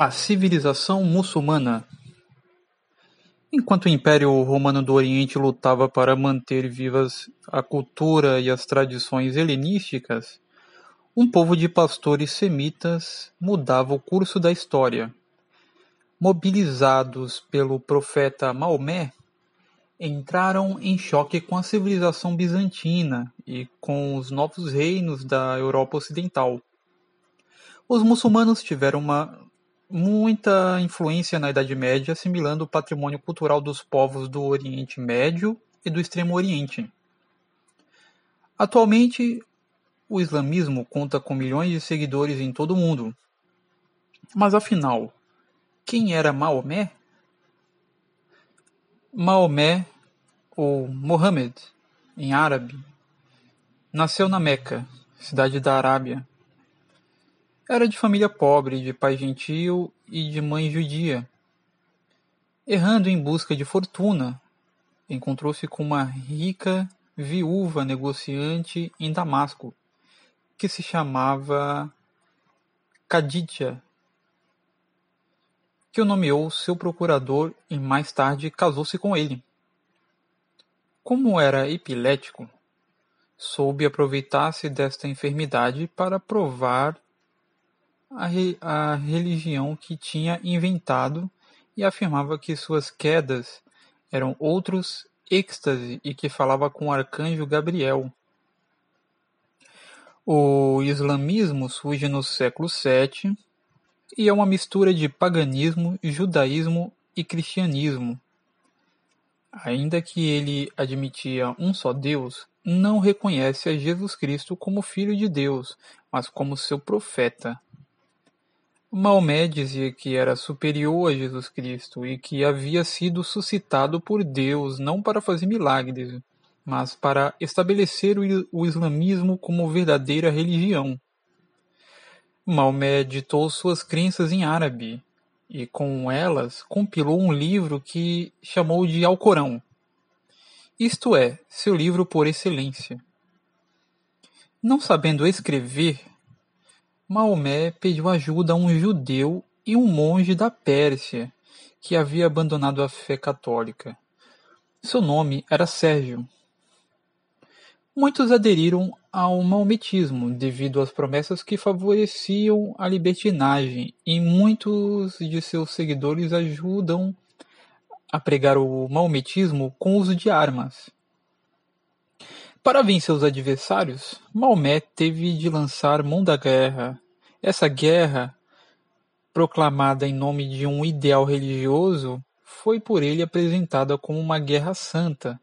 A civilização muçulmana Enquanto o Império Romano do Oriente lutava para manter vivas a cultura e as tradições helenísticas, um povo de pastores semitas mudava o curso da história. Mobilizados pelo profeta Maomé, entraram em choque com a civilização bizantina e com os novos reinos da Europa Ocidental. Os muçulmanos tiveram uma muita influência na Idade Média, assimilando o patrimônio cultural dos povos do Oriente Médio e do Extremo Oriente. Atualmente, o islamismo conta com milhões de seguidores em todo o mundo. Mas afinal, quem era Maomé? Maomé, ou Mohammed, em árabe, nasceu na Meca, cidade da Arábia, era de família pobre, de pai gentil e de mãe judia. Errando em busca de fortuna, encontrou-se com uma rica viúva negociante em Damasco, que se chamava Khadija, que o nomeou seu procurador e mais tarde casou-se com ele. Como era epilético, soube aproveitar-se desta enfermidade para provar a, re, a religião que tinha inventado e afirmava que suas quedas eram outros êxtase e que falava com o arcanjo Gabriel. O islamismo surge no século VII e é uma mistura de paganismo, judaísmo e cristianismo. Ainda que ele admitia um só Deus, não reconhece a Jesus Cristo como Filho de Deus, mas como seu profeta. Maomé dizia que era superior a Jesus Cristo e que havia sido suscitado por Deus não para fazer milagres, mas para estabelecer o islamismo como verdadeira religião. Maomé ditou suas crenças em árabe e, com elas, compilou um livro que chamou de Alcorão. Isto é, seu livro por excelência. Não sabendo escrever, Maomé pediu ajuda a um judeu e um monge da Pérsia que havia abandonado a fé católica. Seu nome era Sérgio. Muitos aderiram ao maometismo devido às promessas que favoreciam a libertinagem e muitos de seus seguidores ajudam a pregar o maometismo com o uso de armas. Para vencer os adversários, Maomé teve de lançar mão da guerra. Essa guerra, proclamada em nome de um ideal religioso, foi por ele apresentada como uma guerra santa,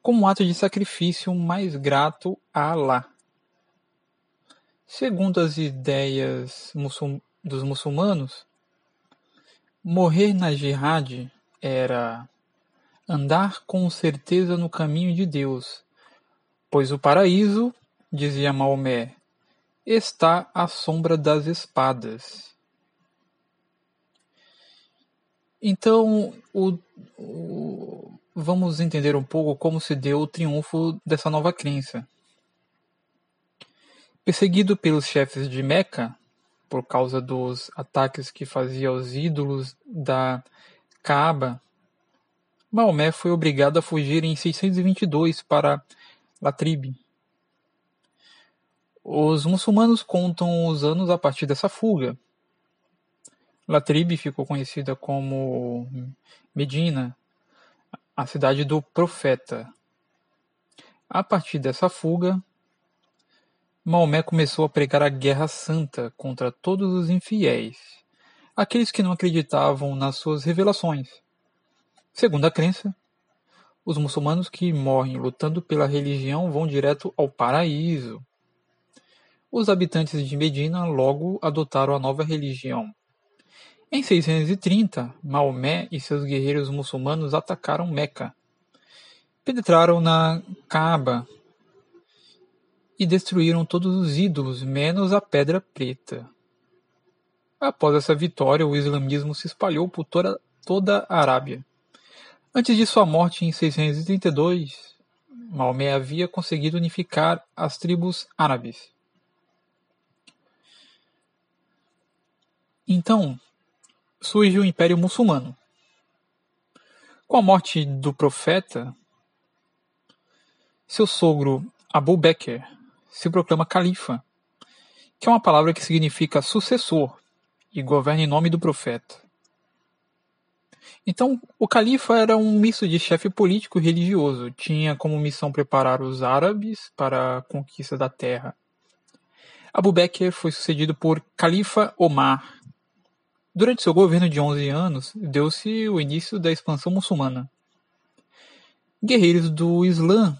como um ato de sacrifício mais grato a Alá. Segundo as ideias dos muçulmanos, morrer na jihad era andar com certeza no caminho de Deus Pois o paraíso, dizia Maomé, está à sombra das espadas. Então, o, o, vamos entender um pouco como se deu o triunfo dessa nova crença. Perseguido pelos chefes de Meca, por causa dos ataques que fazia aos ídolos da Kaaba, Maomé foi obrigado a fugir em 622 para Latrib. Os muçulmanos contam os anos a partir dessa fuga. Latrib ficou conhecida como Medina, a cidade do profeta. A partir dessa fuga, Maomé começou a pregar a guerra santa contra todos os infiéis, aqueles que não acreditavam nas suas revelações. Segundo a crença, os muçulmanos que morrem lutando pela religião vão direto ao paraíso. Os habitantes de Medina logo adotaram a nova religião. Em 630, Maomé e seus guerreiros muçulmanos atacaram Meca. Penetraram na Kaaba e destruíram todos os ídolos, menos a Pedra Preta. Após essa vitória, o islamismo se espalhou por toda, toda a Arábia. Antes de sua morte em 632, Maomé havia conseguido unificar as tribos árabes. Então, surge o Império Muçulmano. Com a morte do profeta, seu sogro Abu Bakr se proclama califa, que é uma palavra que significa sucessor e governa em nome do profeta. Então, o califa era um misto de chefe político e religioso. Tinha como missão preparar os árabes para a conquista da terra. Abu Bakr foi sucedido por Califa Omar. Durante seu governo de 11 anos, deu-se o início da expansão muçulmana. Guerreiros do Islã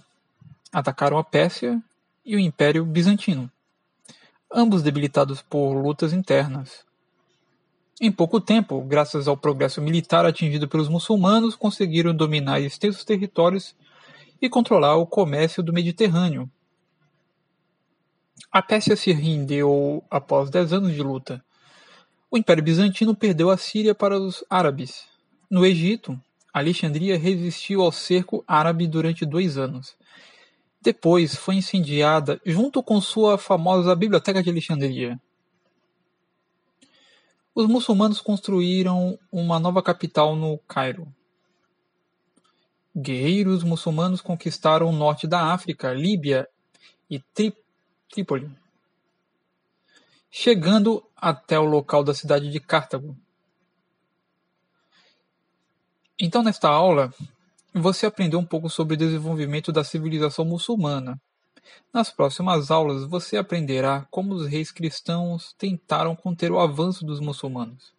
atacaram a Pérsia e o Império Bizantino, ambos debilitados por lutas internas. Em pouco tempo, graças ao progresso militar atingido pelos muçulmanos, conseguiram dominar extensos territórios e controlar o comércio do Mediterrâneo. A Pérsia se rendeu após dez anos de luta. O Império Bizantino perdeu a Síria para os árabes. No Egito, Alexandria resistiu ao cerco árabe durante dois anos. Depois foi incendiada junto com sua famosa Biblioteca de Alexandria. Os muçulmanos construíram uma nova capital no Cairo. Guerreiros muçulmanos conquistaram o norte da África, Líbia e Trípoli, chegando até o local da cidade de Cartago. Então, nesta aula, você aprendeu um pouco sobre o desenvolvimento da civilização muçulmana, nas próximas aulas você aprenderá como os reis cristãos tentaram conter o avanço dos muçulmanos.